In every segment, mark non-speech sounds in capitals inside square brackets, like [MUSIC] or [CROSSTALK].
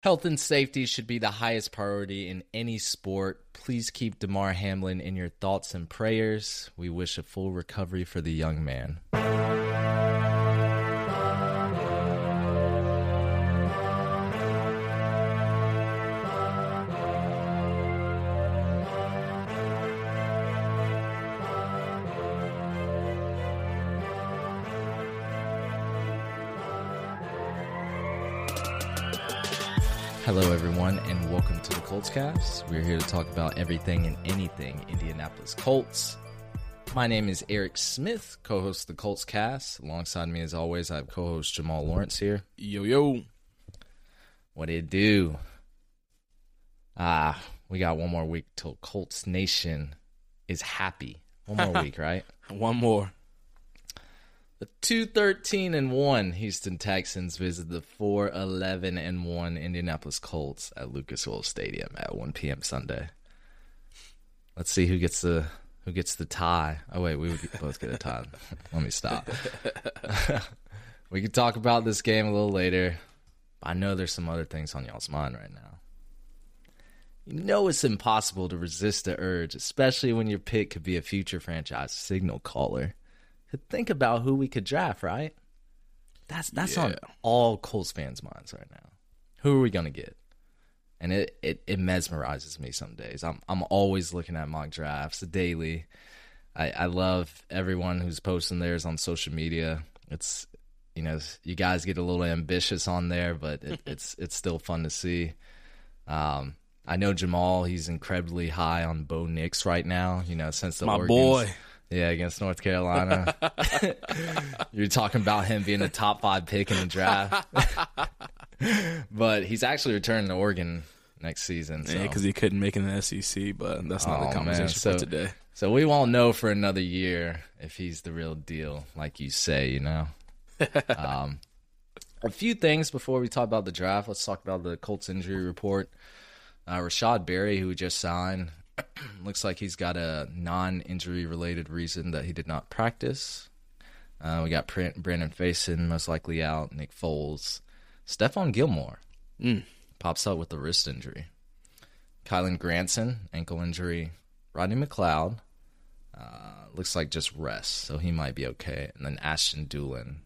Health and safety should be the highest priority in any sport. Please keep Damar Hamlin in your thoughts and prayers. We wish a full recovery for the young man. Hello, everyone, and welcome to the Colts Cast. We're here to talk about everything and anything Indianapolis Colts. My name is Eric Smith, co host of the Colts Cast. Alongside me, as always, I have co host Jamal Lawrence here. Yo, yo. What do you do? Ah, we got one more week till Colts Nation is happy. One more [LAUGHS] week, right? One more. The 213 and 1 Houston Texans visit the 411 and 1 Indianapolis Colts at Lucas Oil Stadium at 1 p.m. Sunday. Let's see who gets the who gets the tie. Oh wait, we would both get a tie. [LAUGHS] Let me stop. [LAUGHS] we could talk about this game a little later. I know there's some other things on y'all's mind right now. You know it's impossible to resist the urge, especially when your pick could be a future franchise signal caller to think about who we could draft, right? That's that's on all Colts fans' minds right now. Who are we gonna get? And it, it, it mesmerizes me some days. I'm I'm always looking at mock drafts daily. I, I love everyone who's posting theirs on social media. It's you know you guys get a little ambitious on there, but it, [LAUGHS] it's it's still fun to see. Um, I know Jamal. He's incredibly high on Bo Nix right now. You know since the My Oregon's- boy. Yeah, against North Carolina. [LAUGHS] You're talking about him being a top five pick in the draft. [LAUGHS] but he's actually returning to Oregon next season. So. Yeah, because he couldn't make it in the SEC, but that's not Oh, the conversation. So- for today. so we won't know for another year if he's the real deal, like you say, you know. [LAUGHS] um, a few things before we talk about the draft. Let's talk about the Colts injury report. Uh, Rashod Berry, who we just signed, [CLEARS THROAT] looks like he's got a non-injury related reason that he did not practice. Uh, we got Brandon Facyson most likely out. Nick Foles, Stephon Gilmore Mm. pops up with a wrist injury. Kylen Granson ankle injury. Rodney McLeod uh, looks like just rest, so he might be okay. And then Ashton Dulin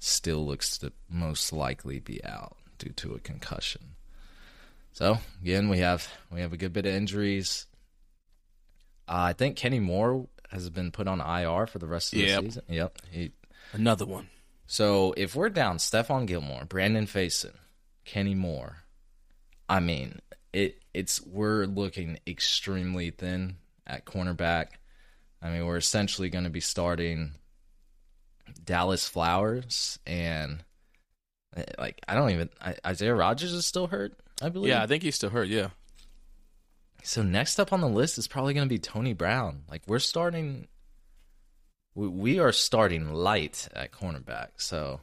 still looks to most likely be out due to a concussion. So again, we have we have a good bit of injuries. Uh, I think Kenny Moore has been put on IR for the rest of the season. Yep. He, Another one. so if we're down Stephon Gilmore, Brandon Facyson, Kenny Moore, I mean, it it's we're looking extremely thin at cornerback. I mean, we're essentially going to be starting Dallas Flowers and eh, like I don't even I, Isaiah Rodgers is still hurt, I believe. Yeah, I think he's still hurt. Yeah. So next up on the list is probably going to be Tony Brown. Like we're starting, we, we are starting light at cornerback. So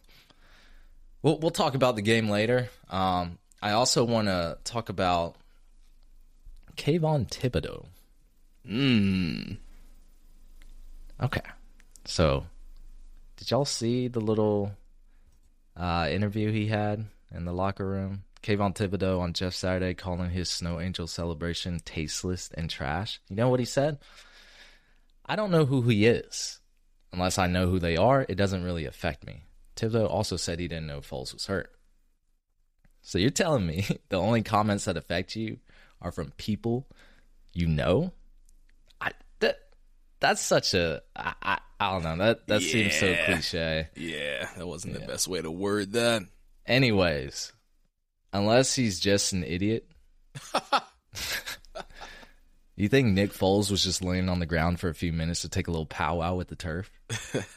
we'll we'll talk about the game later. Um, I also want to talk about Kayvon Thibodeaux. Mm. Okay, so did y'all see the little uh, interview he had in the locker room? Kayvon Thibodeaux on Jeff Saturday calling his Snow Angel celebration tasteless and trash. You know what he said? I don't know who he is. Unless I know who they are, it doesn't really affect me. Thibodeaux also said he didn't know Foles was hurt. So you're telling me [LAUGHS] the only comments that affect you are from people you know? I that that's such a I I, I don't know that that seems so cliche. Yeah, that wasn't Yeah. the best way to word that. Anyways, unless he's just an idiot. [LAUGHS] you think Nick Foles was just laying on the ground for a few minutes to take a little powwow with the turf?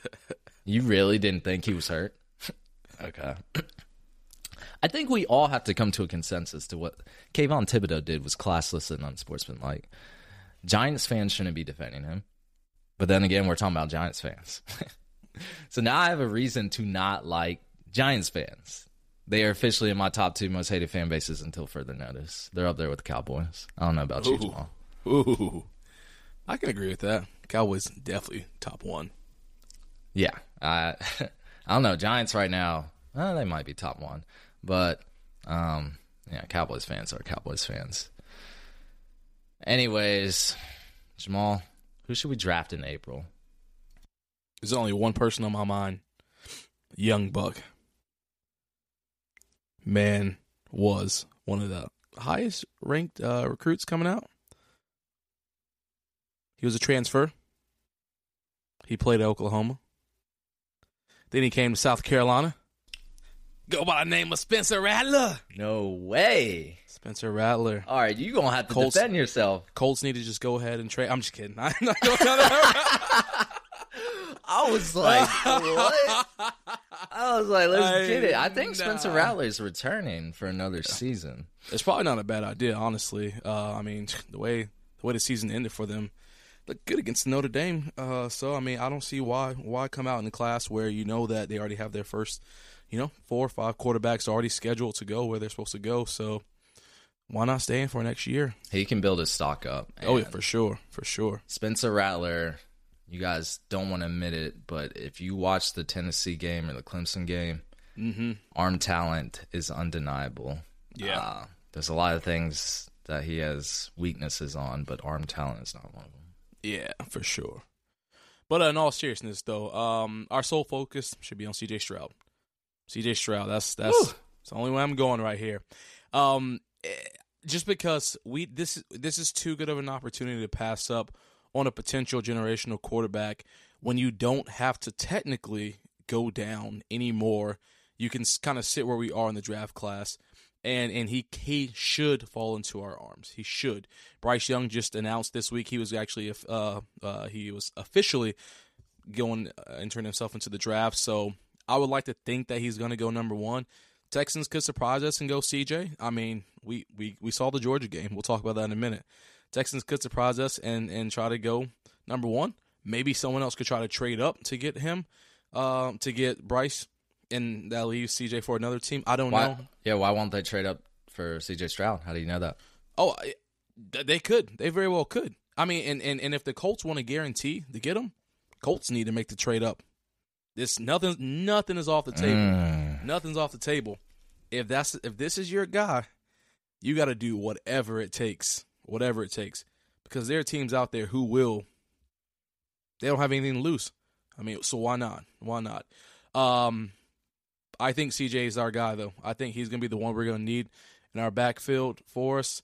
[LAUGHS] you really didn't think he was hurt? [LAUGHS] okay. [CLEARS THROAT] I think we all have to come to a consensus to what Kayvon Thibodeaux did was classless and unsportsmanlike. Giants fans shouldn't be defending him. But then again, we're talking about Giants fans. so now I have a reason to not like Giants fans. They are officially in my top two most hated fan bases until further notice. They're up there with the Cowboys. I don't know about you, Jamal. Ooh. I can agree with that. Cowboys definitely top one. Yeah, I [LAUGHS] I don't know. Giants right now, uh, they might be top one, but um, Yeah, Cowboys fans are Cowboys fans. Anyways, Jamal, who should we draft in April? There's only one person on my mind. Young Buck. Man was one of the highest ranked uh, recruits coming out. He was a transfer. He played at Oklahoma. Then he came to South Carolina. Go by the name of Spencer Rattler. No way. Spencer Rattler. All right, you're gonna have to Colts- defend yourself. Colts need to just go ahead and trade. I'm just kidding. I'm not going down that I was [LAUGHS] like, what? I was like, let's I- get it. I think Spencer nah. Rattler's returning for another season. It's probably not a bad idea, honestly. Uh, I mean, [LAUGHS] the way the way the season ended for them, looked good against Notre Dame. Uh, so I mean, I don't see why why come out in the class where you know that they already have their first, you know, four or five quarterbacks already scheduled to go where they're supposed to go. So why not stay in for next year? He can build his stock up. Oh yeah, for sure, for sure. Spencer Rattler, you guys don't want to admit it, but if you watch the Tennessee game or the Clemson game, Mm-hmm. arm talent is undeniable. Yeah. Uh, there's a lot of things that he has weaknesses on, but arm talent is not one of them. Yeah, for sure. But uh, in all seriousness, though, um, our sole focus should be on C.J. Stroud. C.J. Stroud. That's that's, that's the only way I'm going right here. Um, eh, just because we this this is too good of an opportunity to pass up on a potential generational quarterback when you don't have to technically go down anymore. You can kind of sit where we are in the draft class. And and he he should fall into our arms. He should. Bryce Young just announced this week he was actually uh uh he was officially going uh, entering himself into the draft. So I would like to think that he's going to go number one. Texans could surprise us and go CJ. I mean, we, we we saw the Georgia game. We'll talk about that in a minute. Texans could surprise us and and try to go number one. Maybe someone else could try to trade up to get him, um, to get Bryce, and that leaves CJ for another team. I don't Why? know. Yeah, why won't they trade up for CJ Stroud? How do you know that? Oh, they could. They very well could. I mean, and, and, and if the Colts want to guarantee to get him, Colts need to make the trade up. This nothing nothing is off the table. Mm. Nothing's off the table. If that's if this is your guy, you got to do whatever it takes, whatever it takes, because there are teams out there who will. They don't have anything to lose. I mean, so why not? Why not? Um, I think CJ is our guy, though. I think he's going to be the one we're going to need in our backfield for us.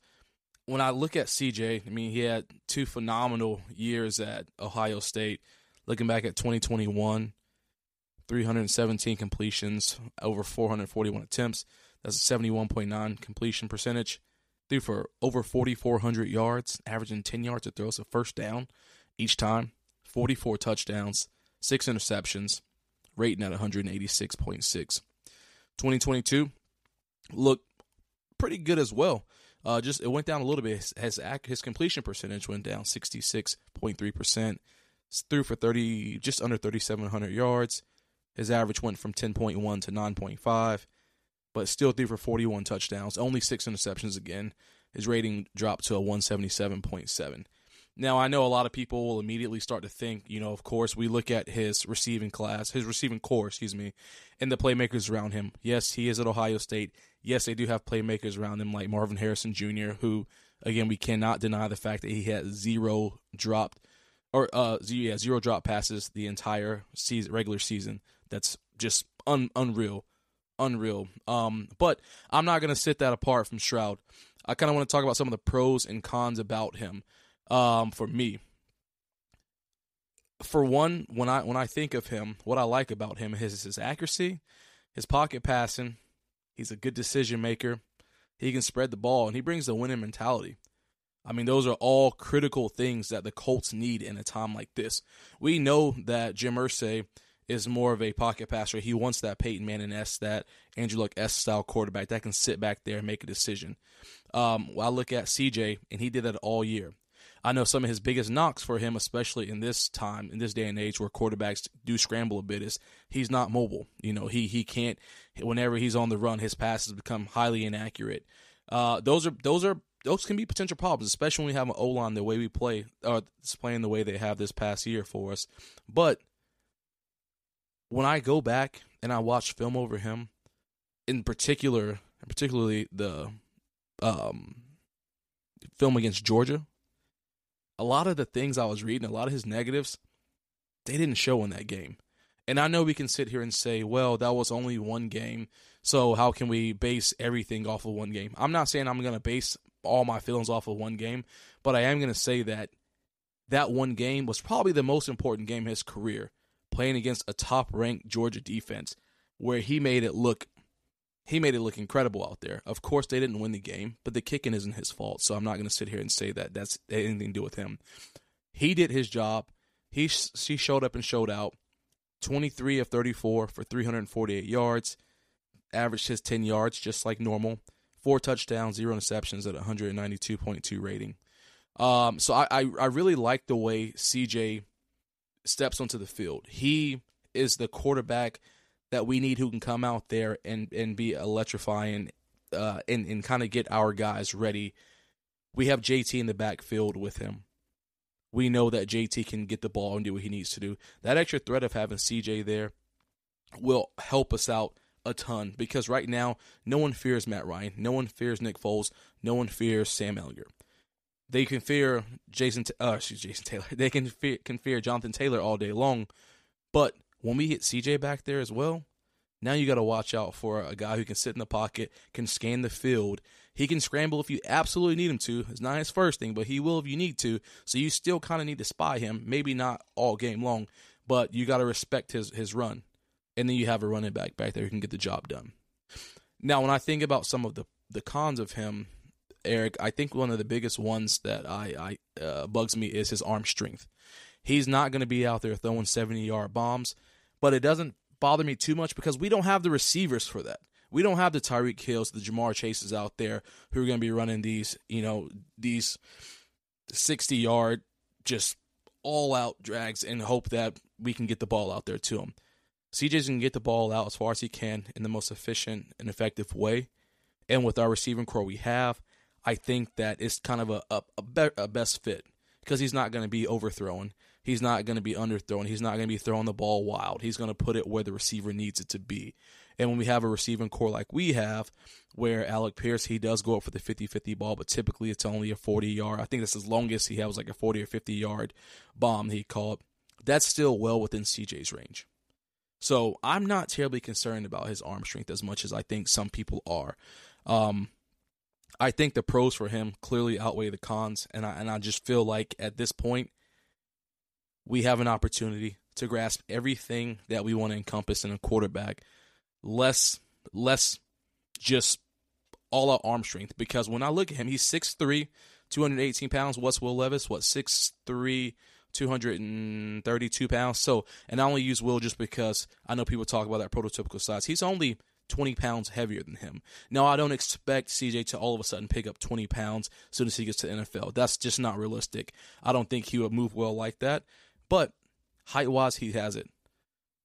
When I look at CJ, I mean, he had two phenomenal years at Ohio State. Looking back at 2021, 317 completions, over 441 attempts. That's a 71.9 completion percentage. Threw for over 4,400 yards, averaging 10 yards to throw, so first down each time. 44 touchdowns, six interceptions, rating at 186.6. 2022 looked pretty good as well. Uh, just it went down a little bit. His his, his completion percentage went down 66.3 percent. Threw for 30, just under 3,700 yards. His average went from 10.1 to 9.5, but still threw for 41 touchdowns. Only six interceptions again. His rating dropped to a 177.7. Now, I know a lot of people will immediately start to think, you know, of course, we look at his receiving class, his receiving core, excuse me, and the playmakers around him. Yes, he is at Ohio State. Yes, they do have playmakers around him like Marvin Harrison Jr., who, again, we cannot deny the fact that he had zero dropped or uh yeah, zero drop passes the entire season regular season. That's just un- unreal. Unreal. Um but I'm not going to sit that apart from Stroud. I kind of want to talk about some of the pros and cons about him. Um for me. For one, when I when I think of him, what I like about him is his accuracy, his pocket passing. He's a good decision maker. He can spread the ball and he brings the winning mentality. I mean, those are all critical things that the Colts need in a time like this. We know that Jim Irsay is more of a pocket passer. He wants that Peyton Manning S, that Andrew Luck S style quarterback that can sit back there and make a decision. Um, I look at CJ, and he did that all year. I know some of his biggest knocks for him, especially in this time, in this day and age where quarterbacks do scramble a bit, is he's not mobile. You know, he he can't. Whenever he's on the run, his passes become highly inaccurate. Uh, those are those are those can be potential problems, especially when we have an O line the way we play, or it's playing the way they have this past year for us. But when I go back and I watch film over him, in particular, particularly the um, film against Georgia, a lot of the things I was reading, a lot of his negatives, they didn't show in that game. And I know we can sit here and say, well, that was only one game. So how can we base everything off of one game? I'm not saying I'm going to base all my feelings off of one game, but I am going to say that that one game was probably the most important game in his career, playing against a top ranked Georgia defense where he made it look he made it look incredible out there. Of course, they didn't win the game, but the kicking isn't his fault. So I'm not going to sit here and say that that's anything to do with him. He did his job. He he showed up and showed out. 23 of 34 for 348 yards, averaged his 10 yards just like normal. Four touchdowns, zero interceptions at 192.2 rating. Um, so I, I, I really like the way CJ steps onto the field. He is the quarterback that we need who can come out there and, and be electrifying uh, and, and kind of get our guys ready. We have JT in the backfield with him. We know that JT can get the ball and do what he needs to do. That extra threat of having CJ there will help us out a ton because right now no one fears Matt Ryan, no one fears Nick Foles, no one fears Sam Ehlinger. They can fear Jason, uh, excuse Jason Taylor. [LAUGHS] They can fear, can fear Jonathan Taylor all day long, but when we hit CJ back there as well, now you got to watch out for a guy who can sit in the pocket, can scan the field. He can scramble if you absolutely need him to. It's not his first thing, but he will if you need to. So you still kind of need to spy him. Maybe not all game long, but you got to respect his his run. And then you have a running back back there who can get the job done. Now, when I think about some of the the cons of him, Eric, I think one of the biggest ones that I, I uh, bugs me is his arm strength. He's not going to be out there throwing 70 yard bombs, but it doesn't bother me too much because we don't have the receivers for that. We don't have the Tyreek Hills, the Ja'Marr Chases out there who are going to be running these, you know, these 60 yard, just all out drags and hope that we can get the ball out there to him. CJ's going to get the ball out as far as he can in the most efficient and effective way. And with our receiving core we have, I think that it's kind of a, a, a, be, a best fit because he's not going to be overthrown. He's not going to be underthrown. He's not going to be throwing the ball wild. He's going to put it where the receiver needs it to be. And when we have a receiving core like we have, where Alec Pierce, he does go up for the 50 50 ball, but typically it's only a 40 yard. I think that's his longest he has like a 40 or 50 yard bomb he called. That's still well within CJ's range. So I'm not terribly concerned about his arm strength as much as I think some people are. Um, I think the pros for him clearly outweigh the cons, and I and I just feel like at this point we have an opportunity to grasp everything that we want to encompass in a quarterback. Less, less just all out arm strength. Because when I look at him, he's 6'3, 218 pounds. What's Will Levis? What, 6'3, 232 pounds? So, and I only use Will just because I know people talk about that prototypical size. He's only 20 pounds heavier than him. Now, I don't expect CJ to all of a sudden pick up 20 pounds as soon as he gets to NFL. That's just not realistic. I don't think he would move well like that. But height wise, he has it.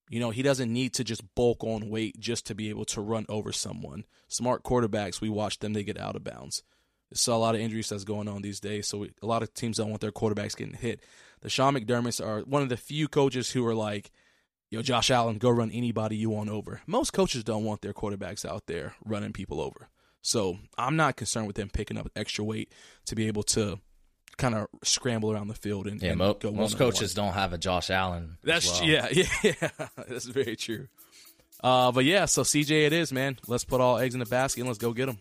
You know, he doesn't need to just bulk on weight just to be able to run over someone. Smart quarterbacks, we watch them, they get out of bounds. Saw a lot of injuries that's going on these days, so we, a lot of teams don't want their quarterbacks getting hit. The Sean McDermotts are one of the few coaches who are like, yo, Josh Allen, go run anybody you want over. Most coaches don't want their quarterbacks out there running people over. So I'm not concerned with them picking up extra weight to be able to kind of scramble around the field and, yeah. and Mo- most coaches don't have a Josh Allen. That's well. yeah, [LAUGHS] yeah, that's very true. Uh, but yeah, so CJ, it is man. Let's put all eggs in the basket and let's go get them.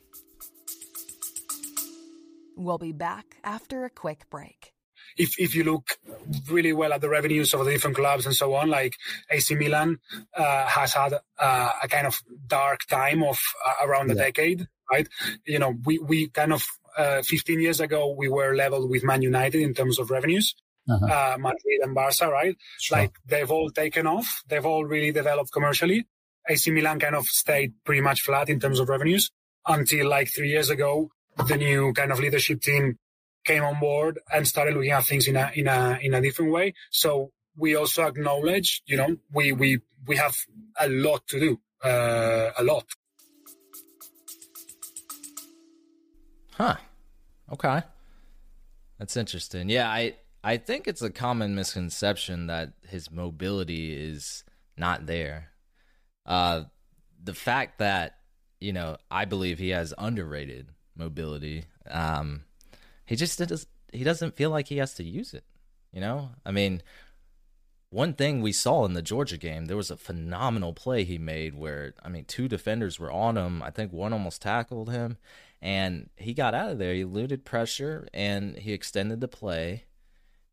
We'll be back after a quick break. If if you look really well at the revenues of the different clubs and so on, like AC Milan uh, has had uh, a kind of dark time of uh, around the yeah. decade, right? You know, we we kind of uh, 15 years ago, we were leveled with Man United in terms of revenues. Uh-huh. Uh, Madrid and Barca, right? Sure. Like they've all taken off. They've all really developed commercially. AC Milan kind of stayed pretty much flat in terms of revenues until like three years ago, the new kind of leadership team came on board and started looking at things in a in a in a different way. So we also acknowledge, you know, we we we have a lot to do, uh, a lot. Huh. Okay. That's interesting. Yeah, I I think it's a common misconception that his mobility is not there. Uh the fact that, you know, I believe he has underrated mobility. Um, he just does. He doesn't feel like he has to use it. You know, I mean, one thing we saw in the Georgia game, there was a phenomenal play he made where I mean, two defenders were on him. I think one almost tackled him, and he got out of there. He eluded pressure and he extended the play,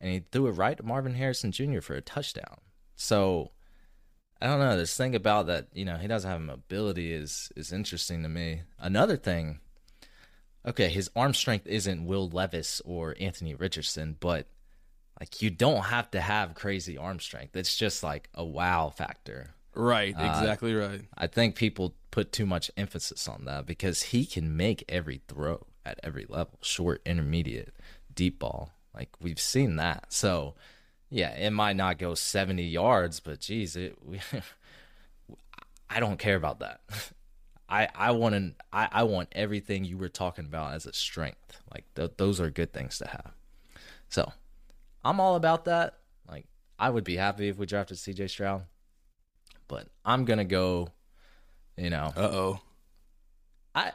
and he threw it right to Marvin Harrison Jr. for a touchdown. So I don't know. This thing about that, you know, he doesn't have mobility is is interesting to me. Another thing, okay, his arm strength isn't Will Levis or Anthony Richardson, but like you don't have to have crazy arm strength. It's just like a wow factor. Right, exactly uh, right. I think people put too much emphasis on that because he can make every throw at every level, short, intermediate, deep ball. Like we've seen that. So, yeah, it might not go 70 yards, but geez, it we, [LAUGHS] I don't care about that. [LAUGHS] I I want to I, I want everything you were talking about as a strength. Like th- those are good things to have. So, I'm all about that. Like, I would be happy if we drafted CJ Stroud, but I'm gonna go. You know. Uh oh. I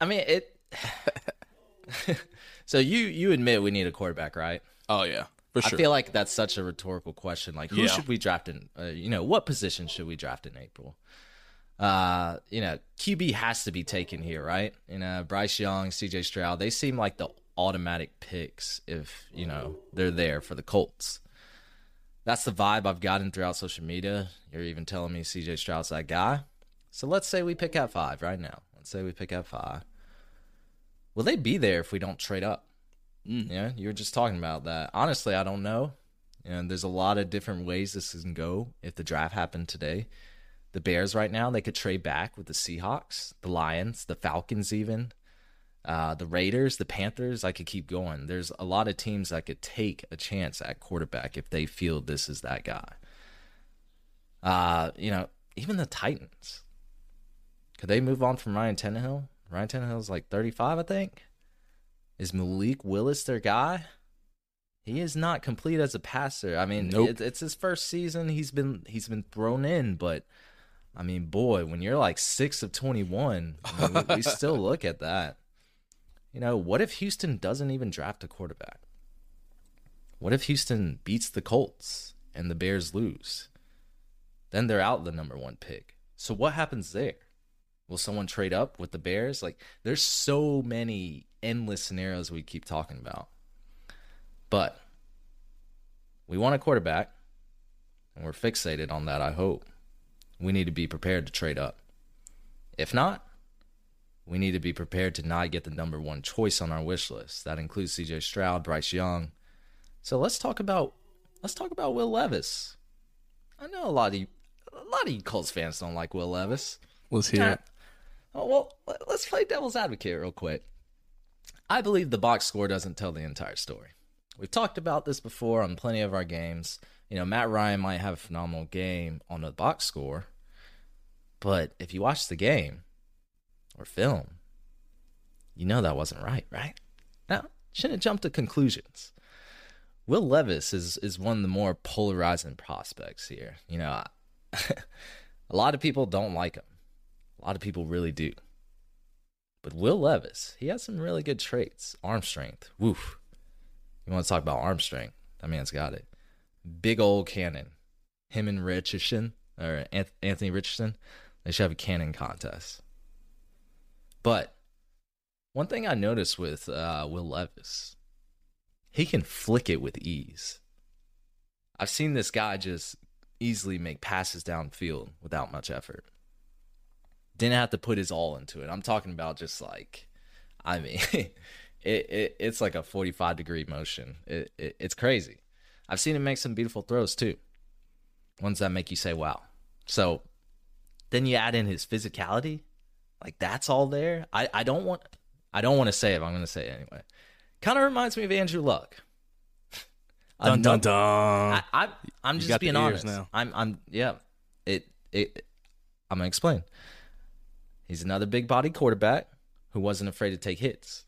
I mean it. [LAUGHS] so you you admit we need a quarterback, right? Oh yeah, for sure. I feel like that's such a rhetorical question. Like, who Yeah. should we draft in? Uh, you know, what position should we draft in April? Uh, you know, QB has to be taken here, right? You know, Bryce Young, CJ Stroud, they seem like the automatic picks if you know they're there for the Colts. That's the vibe I've gotten throughout social media. You're even telling me CJ Stroud's that guy. So let's say we pick at five right now. Let's say we pick at five. Will they be there if we don't trade up? Yeah, you were just talking about that. Honestly, I don't know. And there's a lot of different ways this can go if the draft happened today. The Bears right now, they could trade back with the Seahawks, the Lions, the Falcons, even uh, the Raiders, the Panthers. I could keep going. There's a lot of teams that could take a chance at quarterback if they feel this is that guy. Uh, you know, even the Titans. Could they move on from Ryan Tannehill? Ryan Tannehill's like 35, I think. Is Malik Willis their guy? He is not complete as a passer. I mean, Nope. it, it's his first season. He's been he's been thrown in, but I mean, boy, when you're like six of twenty one, we, we [LAUGHS] still look at that. You know, what if Houston doesn't even draft a quarterback? What if Houston beats the Colts and the Bears lose? Then they're out the number one pick. So what happens there? Will someone trade up with the Bears? Like, there's so many endless scenarios we keep talking about. But we want a quarterback, and we're fixated on that, I hope. We need to be prepared to trade up. If not, we need to be prepared to not get the number one choice on our wish list. That includes CJ Stroud, Bryce Young. So let's talk about let's talk about Will Levis. I know a lot of you a lot of you Colts fans don't like Will Levis. Let's hear it. Oh, well, let's play devil's advocate real quick. I believe the box score doesn't tell the entire story. We've talked about this before on plenty of our games. You know, Matt Ryan might have a phenomenal game on the box score, but if you watch the game or film, you know that wasn't right, right? Now, shouldn't jump to conclusions. Will Levis is is one of the more polarizing prospects here. You know, [LAUGHS] a lot of people don't like him. A lot of people really do. But Will Levis, he has some really good traits. Arm strength. Woof. You want to talk about arm strength? That man's got it. Big old cannon. Him and Richardson, or Anthony Richardson, they should have a cannon contest. But one thing I noticed with uh, Will Levis, he can flick it with ease. I've seen this guy just easily make passes downfield without much effort didn't have to put his all into it. I'm talking about just like, I mean, [LAUGHS] it, it it's like a 45 degree motion. It, it it's crazy. I've seen him make some beautiful throws too, ones that make you say wow. So then you add in his physicality, like that's all there. I I don't want I don't want to say it. But I'm going to say it anyway. Kind of reminds me of Andrew Luck. [LAUGHS] Dun dun dun. I, I I'm You just being honest. now. I'm I'm yeah. It it I'm gonna explain. He's another big body quarterback who wasn't afraid to take hits.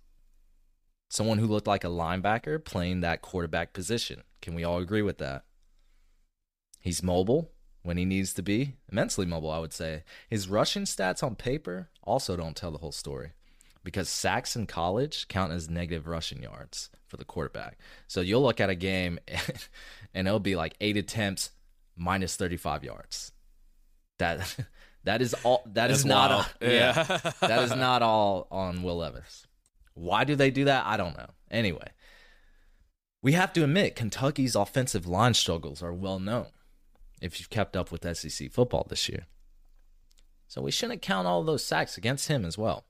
Someone who looked like a linebacker playing that quarterback position. Can we all agree with that? He's mobile when he needs to be, immensely mobile, I would say. His rushing stats on paper also don't tell the whole story. because sacks in college count as negative rushing yards for the quarterback. So you'll look at a game [LAUGHS] and it'll be like eight attempts minus 35 yards. That [LAUGHS] that is all that is That's not wild. all, yeah. [LAUGHS] that is not all on Will Levis. Why do they do that? I don't know. Anyway, we have to admit Kentucky's offensive line struggles are well known if you've kept up with SEC football this year. So we shouldn't count all those sacks against him as well.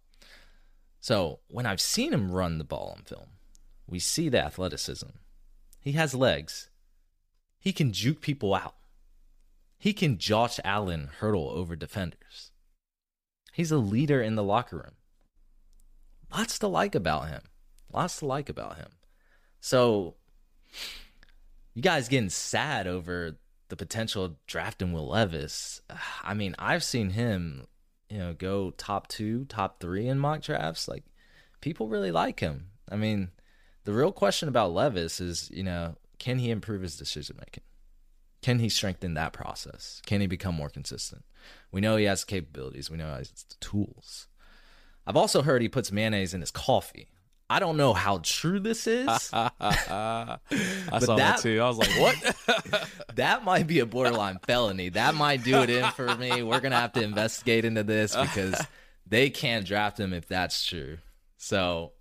So when I've seen him run the ball on film, we see the athleticism. He has legs. He can juke people out. He can Josh Allen hurdle over defenders. He's a leader in the locker room. Lots to like about him. Lots to like about him. So you guys getting sad over the potential of drafting Will Levis. I mean, I've seen him, you know, go top two, top three in mock drafts. Like, people really like him. I mean, the real question about Levis is, you know, can he improve his decision making? Can he strengthen that process? Can he become more consistent? We know he has capabilities. We know he has the tools. I've also heard he puts mayonnaise in his coffee. I don't know how true this is. [LAUGHS] I saw that, that- too. I was like, what? [LAUGHS] that might be a borderline felony. That might do it in for me. We're gonna have to investigate into this because they can't draft him if that's true. So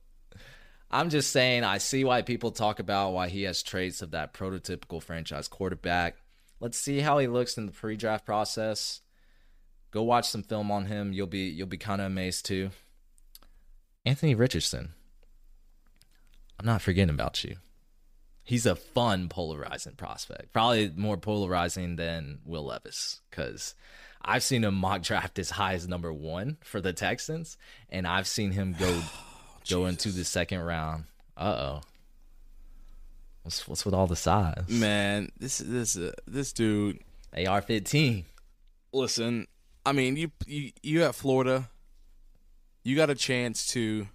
I'm just saying I see why people talk about why he has traits of that prototypical franchise quarterback. Let's see how he looks in the pre-draft process. Go watch some film on him. You'll be you'll be kind of amazed too. Anthony Richardson. I'm not forgetting about you. He's a fun polarizing prospect. Probably more polarizing than Will Levis because I've seen him mock draft as high as number one for the Texans, and I've seen him go [SIGHS] go into the second round. Uh oh. What's what's with all the size? Man, this this uh, this dude. AR fifteen. Listen, I mean, you you you at Florida, you got a chance to.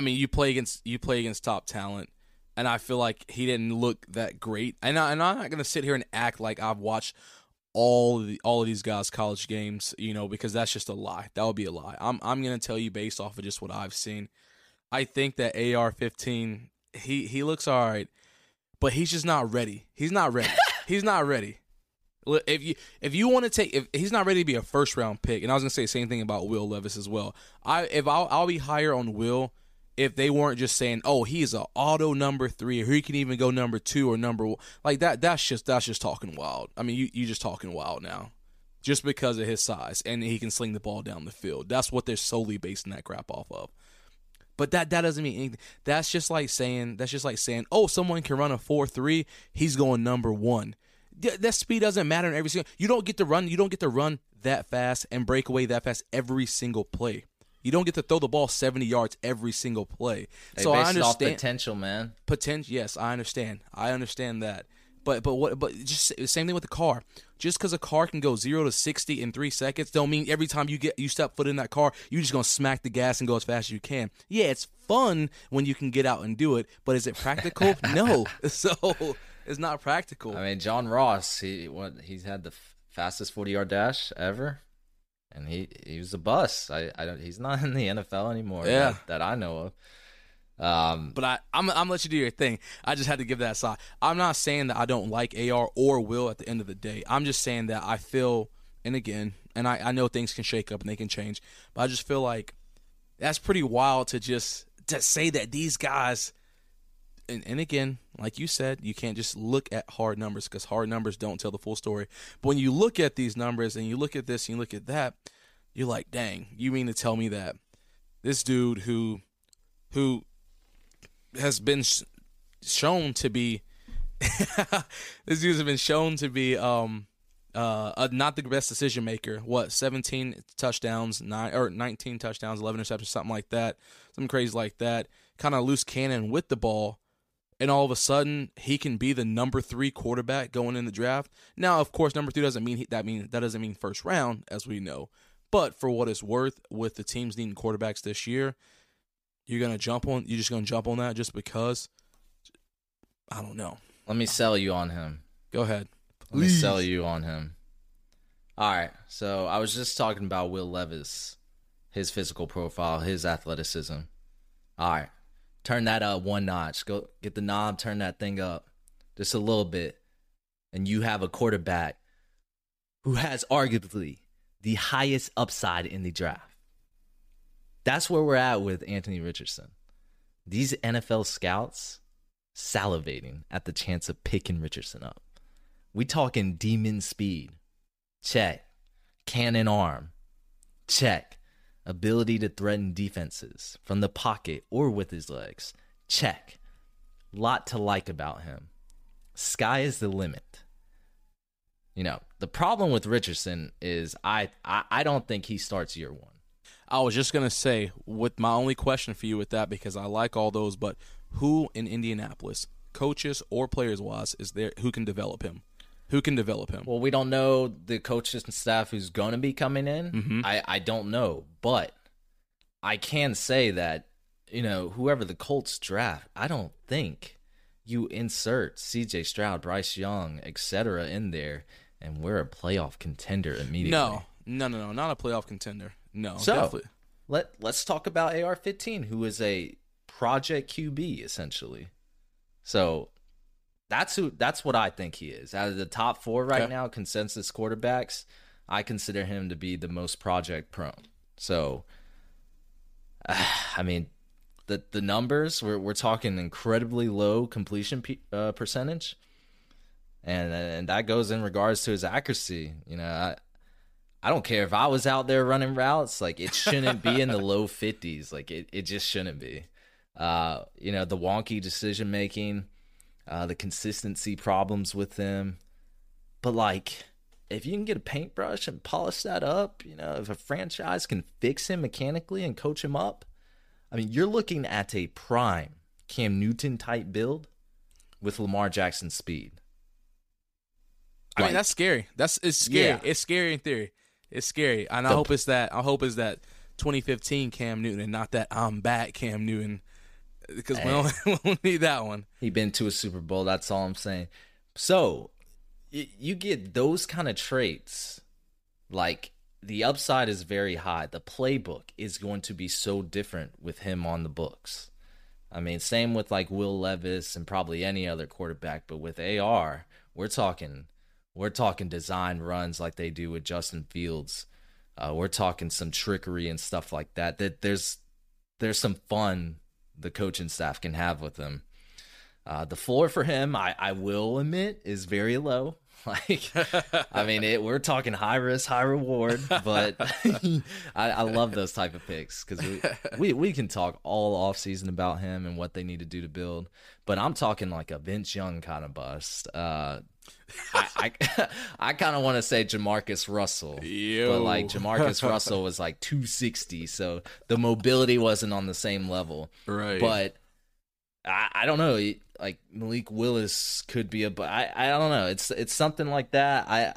I mean, you play against you play against top talent, and I feel like he didn't look that great. And I, and I'm not gonna sit here and act like I've watched all of the, all of these guys' college games, you know, because that's just a lie. That would be a lie. I'm I'm gonna tell you based off of just what I've seen. I think that AR-15 he he looks all right, but he's just not ready. He's not ready. [LAUGHS] he's not ready. If you if you want to take if he's not ready to be a first round pick, and I was gonna say the same thing about Will Levis as well. I if I'll, I'll be higher on Will if they weren't just saying, oh, he's a auto number three, or he can even go number two or number one. like that. That's just that's just talking wild. I mean, you you just talking wild now, just because of his size and he can sling the ball down the field. That's what they're solely basing that crap off of. But that that doesn't mean anything. That's just like saying that's just like saying, oh, someone can run a four three, he's going number one. That speed doesn't matter in every single. You don't get to run. You don't get to run that fast and break away that fast every single play. You don't get to throw the ball seventy yards every single play. They so I based it off understand potential, man. potential. Yes, I understand. I understand that. But but what? But just same thing with the car. Just because a car can go zero to sixty in three seconds, don't mean every time you get you step foot in that car, you're just gonna smack the gas and go as fast as you can. Yeah, it's fun when you can get out and do it, but is it practical? [LAUGHS] no. [LAUGHS] So it's not practical. I mean, John Ross, he what he's had the f- fastest forty yard dash ever, and he he was a bust. I I don't. He's not [LAUGHS] in the NFL anymore. Yeah. that, that I know of. Um, But I, I'm, I'm gonna let you do your thing. I just had to give that side. I'm not saying that I don't like AR or Will at the end of the day. I'm just saying that I feel, and again, and I, I know things can shake up and they can change, but I just feel like that's pretty wild to just to say that these guys. And, and again, like you said, you can't just look at hard numbers because hard numbers don't tell the full story. But when you look at these numbers and you look at this and you look at that, you're like, dang, you mean to tell me that this dude who who has been sh- shown to be [LAUGHS] this dude has been shown to be um uh, uh not the best decision maker. What 17 touchdowns, nine or 19 touchdowns, 11 interceptions, something like that, something crazy like that. Kind of loose cannon with the ball, and all of a sudden he can be the number three quarterback going in the draft. Now, of course, number three doesn't mean he, that mean that doesn't mean first round, as we know. But for what it's worth, with the teams needing quarterbacks this year, you're gonna jump on. You're just gonna jump on that just because. I don't know. let me sell you on him. Go ahead. Let me sell you on him. All right. So I was just talking about Will Levis his physical profile, his athleticism. All right, turn that up one notch. Go get the knob, turn that thing up just a little bit, and you have a quarterback who has arguably the highest upside in the draft. That's where we're at with Anthony Richardson. These NFL scouts salivating at the chance of picking Richardson up. We talking demon speed. Check. Cannon arm. Check. Ability to threaten defenses from the pocket or with his legs. Check. Lot to like about him. Sky is the limit. You know, the problem with Richardson is I, I, I don't think he starts year one. I was just gonna say, with my only question for you with that, because I like all those, but who in Indianapolis, coaches or players wise, is there who can develop him? Who can develop him? Well, we don't know the coaches and staff who's going to be coming in. Mhm. I, I don't know, but I can say that you know whoever the Colts draft, I don't think you insert C.J. Stroud, Bryce Young, etc. in there, and we're a playoff contender immediately. no, no, no, no, not a playoff contender. No, So definitely. let let's talk about AR-15, who is a project QB essentially. So that's who that's what I think he is. Out of the top four right Okay. now, consensus quarterbacks, I consider him to be the most project prone. So, [SIGHS] I mean, the the numbers we're we're talking incredibly low completion pe- uh, percentage, and and that goes in regards to his accuracy. You know, I I don't care if I was out there running routes, like it shouldn't be in the [LAUGHS] low fifties. Like it, it just shouldn't be. Uh, you know, the wonky decision making, uh, the consistency problems with them. But like if you can get a paintbrush and polish that up, you know, if a franchise can fix him mechanically and coach him up, I mean, you're looking at a prime Cam Newton type build with Lamar Jackson's speed. I mean, that's scary. That's it's scary. Yeah. It's scary in theory. It's scary, and I The- hope it's that. I hope it's that 2015 Cam Newton, and not that I'm back Cam Newton, because we, Hey. don't, [LAUGHS] we don't need that one. He been to a Super Bowl. That's all I'm saying. So you get those kind of traits. Like the upside is very high. The playbook is going to be so different with him on the books. I mean, same with like Will Levis and probably any other quarterback, but with AR, we're talking we're talking design runs like they do with Justin Fields. Uh, we're talking some trickery and stuff like that. That there's there's some fun the coaching staff can have with him. Uh, the floor for him, I, I will admit, is very low. [LAUGHS] Like, I mean, it, we're talking high risk, high reward, but [LAUGHS] I, I love those type of picks because we, we we can talk all off season about him and what they need to do to build. But I'm talking like a Vince Young kind of bust. Uh, I I, [LAUGHS] I kind of want to say Jamarcus Russell, Yo. but like Jamarcus [LAUGHS] Russell was like 260, so the mobility wasn't on the same level. Right. But I, I don't know. Like Malik Willis could be a, but I, I don't know. It's it's something like that. I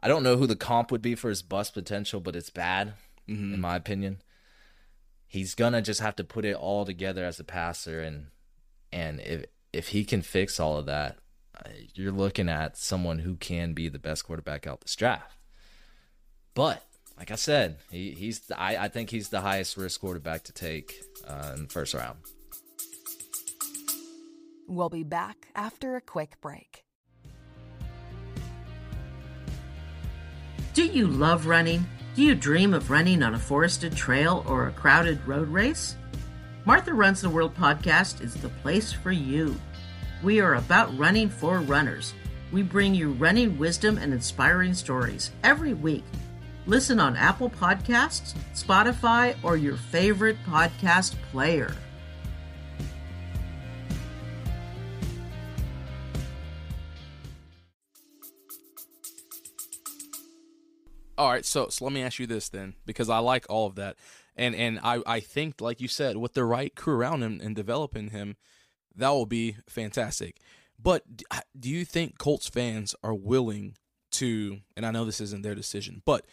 I don't know who the comp would be for his bust potential, but it's bad Mm-hmm. in my opinion. He's gonna just have to put it all together as a passer, and and if if he can fix all of that, you're looking at someone who can be the best quarterback out this draft. But like I said, he, he's the, I, I think he's the highest risk quarterback to take uh, in the first round. We'll be back after a quick break. Do you love running? Do you dream of running on a forested trail or a crowded road race? Martha Runs the World podcast is the place for you. We are about running for runners. We bring you running wisdom and inspiring stories every week. Listen on Apple Podcasts, Spotify, or your favorite podcast player. All right, so so let me ask you this then, because I like all of that, and and I I think like you said, with the right crew around him and developing him, that will be fantastic. But do you think Colts fans are willing to? And I know this isn't their decision, but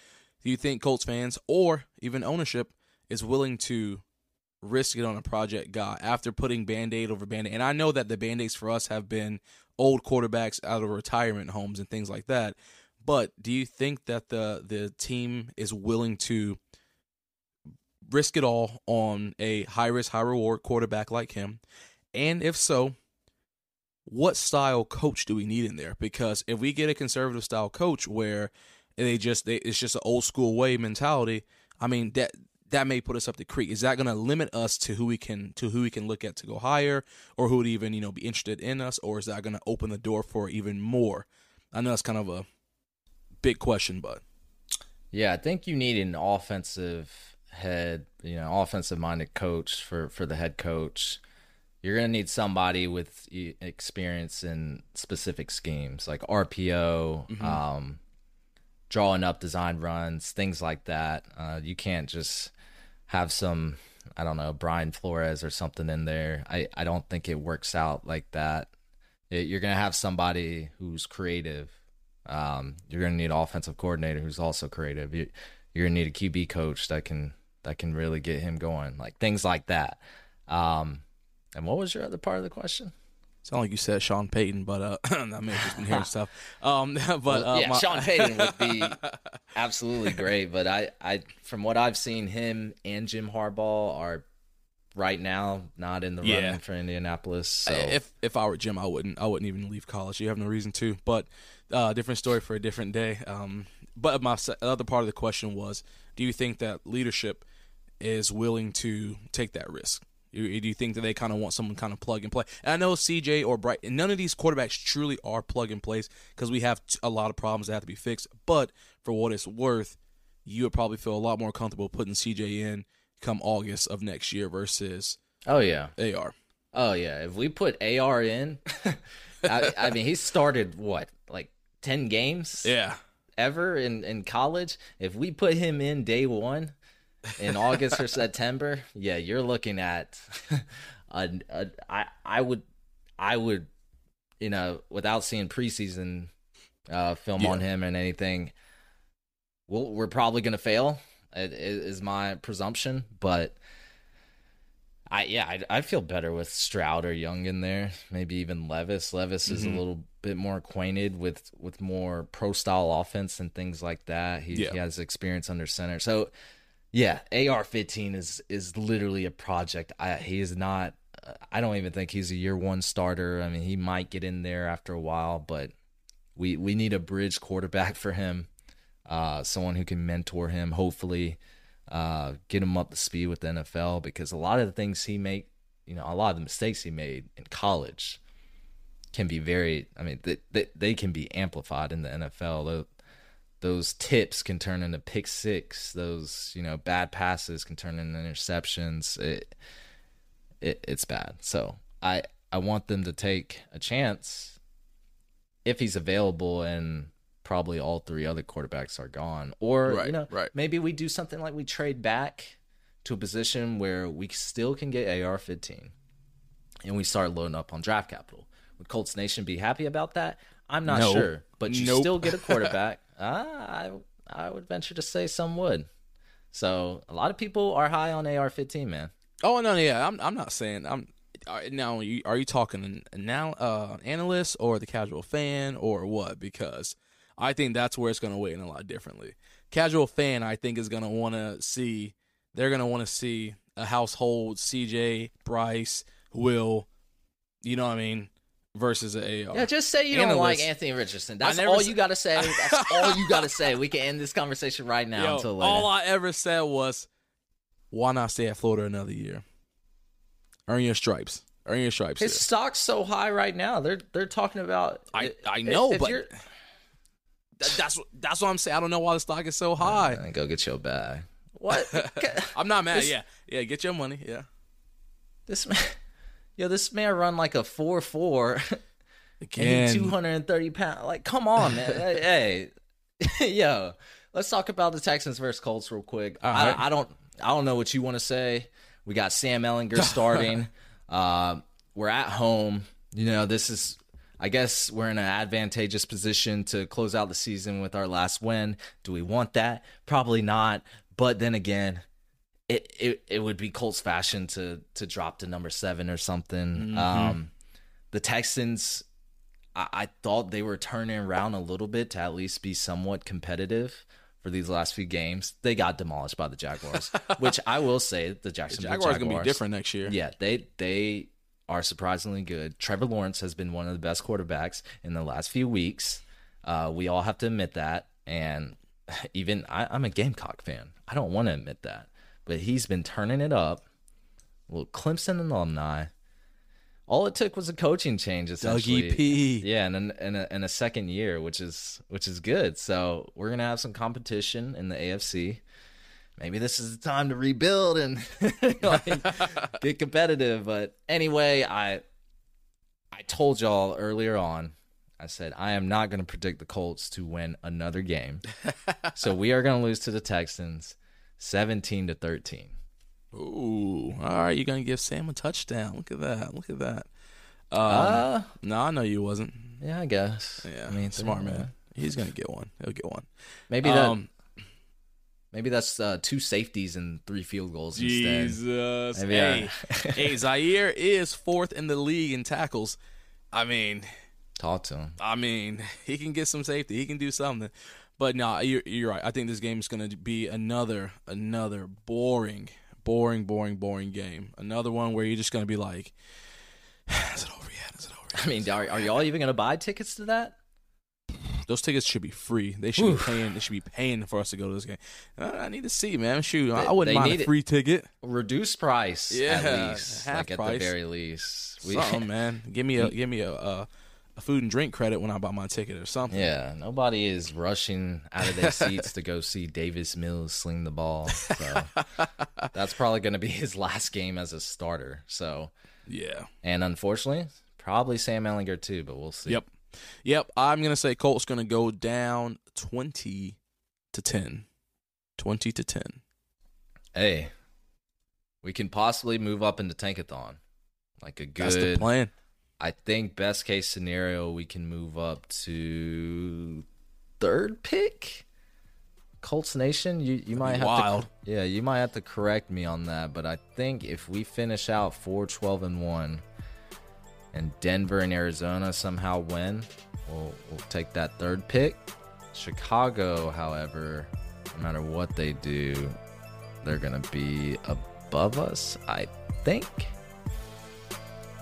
do you think Colts fans or even ownership is willing to risk it on a project guy after putting band aid over band aid? And I know that the band aids for us have been old quarterbacks out of retirement homes and things like that. But do you think that the the team is willing to risk it all on a high risk, high reward quarterback like him? And if so, what style coach do we need in there? Because if we get a conservative style coach where they just they, it's just an old school way mentality, I mean that that may put us up the creek. Is that going to limit us to who we can to who we can look at to go higher, or who would even you know be interested in us, or is that going to open the door for even more? I know that's kind of a big question, but yeah, I think you need an offensive head, you know, offensive minded coach for for the head coach. You're going to need somebody with experience in specific schemes like RPO, mm-hmm. um, drawing up design runs, things like that. Uh, you can't just have some, I don't know, Brian Flores or something in there. I, I don't think it works out like that. It, you're going to have somebody who's creative. Um, you're going to need an offensive coordinator who's also creative. You, you're going to need a QB coach that can that can really get him going, like things like that. Um, and what was your other part of the question? Sound like you said Sean Payton, but uh, I may have just been hearing [LAUGHS] stuff. Um, [LAUGHS] but well, uh, yeah, my... Sean Payton would be [LAUGHS] absolutely great. But I, I, from what I've seen, him and Jim Harbaugh are right now not in the yeah. running for Indianapolis. So. If if I were Jim, I wouldn't. I wouldn't even leave college. You have no reason to. But uh, different story for a different day. Um, but my other part of the question was, do you think that leadership is willing to take that risk? Do you think that they kind of want someone kind of plug and play? And I know CJ or Bryce, none of these quarterbacks truly are plug and plays because we have a lot of problems that have to be fixed. But for what it's worth, you would probably feel a lot more comfortable putting CJ in come August of next year versus oh yeah AR. Oh yeah, if we put AR in, [LAUGHS] I, I mean he started what like ten games yeah ever in in college. If we put him in day one, in August or September, yeah, you're looking at [LAUGHS] a, a, I I would I would you know without seeing preseason uh, film yeah. on him and anything, we'll, we're probably gonna fail. Is my presumption, but I yeah I I feel better with Stroud or Young in there. Maybe even Levis. Levis mm-hmm. is a mm-hmm. little bit more acquainted with with more pro style offense and things like that. He, yeah. he has experience under center, so yeah, AR-15 is is literally a project. I, he is not. I don't even think he's a year one starter. I mean, he might get in there after a while, but we we need a bridge quarterback for him. Uh, someone who can mentor him, hopefully, uh, get him up to speed with the NFL because a lot of the things he make, you know, a lot of the mistakes he made in college can be very. I mean, they they, they can be amplified in the NFL those tips can turn into pick six. Those you know bad passes can turn into interceptions. It, it it's bad. So I I want them to take a chance if he's available and probably all three other quarterbacks are gone. Or right, you know right. maybe we do something like we trade back to a position where we still can get AR-15 and we start loading up on draft capital. Would Colts Nation be happy about that? I'm not no. sure, but you nope. still get a quarterback. [LAUGHS] I I would venture to say some would. So a lot of people are high on AR-15, man. Oh no, yeah, I'm I'm not saying I'm. Now, are you, are you talking now uh, analyst or the casual fan or what? Because I think that's where it's going to weigh in a lot differently. Casual fan, I think, is going to want to see. They're going to want to see a household CJ Bryce Will. You know what I mean? Versus an AR. Yeah, just say you Analyst. don't like Anthony Richardson. [LAUGHS] That's all you got to say. That's all you got to say. We can end this conversation right now Yo, until later. All I ever said was, why not stay at Florida another year? Earn your stripes. Earn your stripes. His here. stock's so high right now. They're they're talking about. I I know, if, but. If that's that's what I'm saying. I don't know why the stock is so high. Uh, go get your bag. [LAUGHS] What? I'm not mad. This, yeah, yeah. Get your money. Yeah. This man, yo, this man run like a four four. [LAUGHS] Again, two hundred and thirty pounds. Like, come on, man. [LAUGHS] hey, [LAUGHS] yo, let's talk about the Texans versus Colts real quick. I, I, don't, I don't know what you want to say. We got Sam Ehlinger starting. uh, we're at home. You know, this is. I guess we're in an advantageous position to close out the season with our last win. Do we want that? Probably not. But then again, it, it, it would be Colts fashion to to drop to number seven or something. Mm-hmm. Um, the Texans, I, I, thought they were turning around a little bit to at least be somewhat competitive for these last few games. They got demolished by the Jaguars, [LAUGHS] which I will say the The Jaguars Jaguars, gonna be different next year. Yeah, they they are surprisingly good. Trevor Lawrence has been one of the best quarterbacks in the last few weeks. Uh, we all have to admit that, and [LAUGHS] even I, I'm a Gamecock fan. I don't want to admit that, but he's been turning it up. Well, Clemson alumni. All it took was a coaching change, essentially. Dougie P. Yeah, and in, in, a, in a second year, which is which is good. So we're gonna have some competition in the AFC. Maybe this is the time to rebuild and [LAUGHS] like, get competitive. But anyway, I I told y'all earlier on. I said I am not going to predict the Colts to win another game. [LAUGHS] so we are going to lose to the Texans, seventeen to thirteen. Ooh, all right. You're gonna give Sam a touchdown. Look at that. Look at that. Um, Uh, no, I know you wasn't. yeah, I guess. Yeah, I mean, smart uh, man. He's gonna get one. He'll get one. Maybe that. Um, maybe that's uh, two safeties and three field goals instead. Jesus. Maybe hey, I- hey, [LAUGHS] Zaire is fourth in the league in tackles. I mean, Talk to him. I mean, he can get some safety. He can do something. But no, you're, you're right. I think this game is going to be another, another boring, boring, boring, boring game. Another one where you're just going to be like, [SIGHS] is it over yet? Is it over yet? I mean, are, are y'all even going to buy tickets to that? Those tickets should be free. They should Oof. be paying. They should be paying for us to go to this game. I, I need to see, man. Shoot, They- I wouldn't mind a it. free ticket. Reduced price, Yeah, at least, half like at the very least. We- Something, man. [LAUGHS] Give me a give me a, a a food and drink credit when I buy my ticket or something. yeah, nobody is rushing out of their seats to go see Davis Mills sling the ball. So [LAUGHS] that's probably going to be his last game as a starter. So, Yeah. and unfortunately, probably Sam Ehlinger too, but we'll see. Yep. Yep. I'm gonna say Colts gonna go down twenty to ten. Twenty to ten. Hey, we can possibly move up into Tankathon. Like a That's the good plan. I think best case scenario we can move up to third pick. Colts Nation, you you might have wild. to Yeah, you might have to correct me on that, but I think if we finish out 4 12 and 1 and Denver and Arizona somehow win, we'll we'll take that third pick. Chicago, however, no matter what they do, they're going to be above us, I think.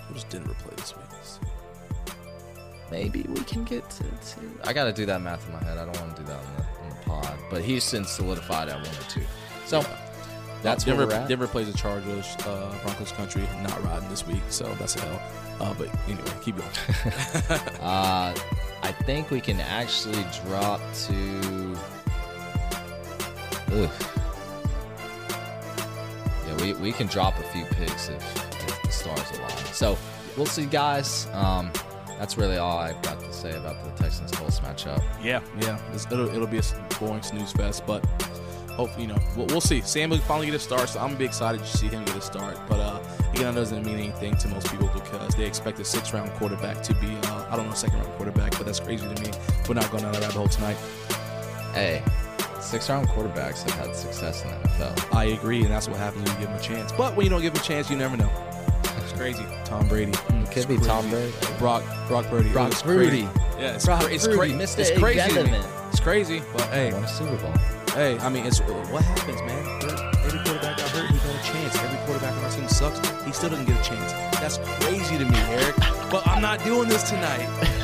Who does Denver play this week? Maybe we can get to two. I got to do that math in my head. I don't want to do that on the, on the pod. But Houston's solidified at one or two. So that's Denver. where we're at. Denver plays the Chargers, uh, Broncos country, not riding this week, so that's a hell. Uh, but anyway, keep going. [LAUGHS] Uh, I think we can actually drop to. Ugh. Yeah, we, we can drop a few picks if, if the stars align. So we'll see, guys. Um, that's really all I've got to say about the Texans Colts matchup. Yeah, yeah. It's, it'll, it'll be a boring snooze fest, but hopefully, you know, we'll, we'll see. Sam will finally get a start, so I'm gonna be excited to see him get a start. But uh, again, that doesn't mean anything to most people because they expect a six round quarterback to be, uh, I don't know, second round quarterback, but that's crazy to me. We're not going down that rabbit hole tonight. Hey, six round quarterbacks have had success in the NFL. I agree, and that's what happens when you give them a chance. But when you don't give him a chance, you never know. It's crazy. Tom Brady. It could be Tom. Brady. Brock, Brock Purdy. Brock It's Purdy. Yeah, it's, Brock cra- it's, cra- Mr. it's crazy. to me. It's crazy, but hey, Won a Super Bowl. Hey, I mean, it's what happens, man. Every quarterback got hurt, he got a chance. Every quarterback on our team sucks. He still doesn't get a chance. That's crazy to me, Eric. But I'm not doing this tonight. [LAUGHS]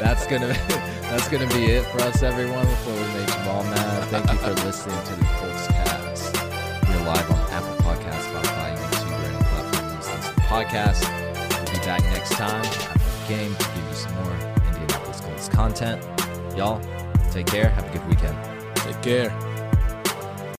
that's gonna [LAUGHS] that's gonna be it for us, everyone. Before we make you all mad, thank you for listening to the Colts Cast. We're live on podcast. We'll be back next time after the game to give you some more Indianapolis Colts content. Y'all, take care. Have a good weekend. Take care.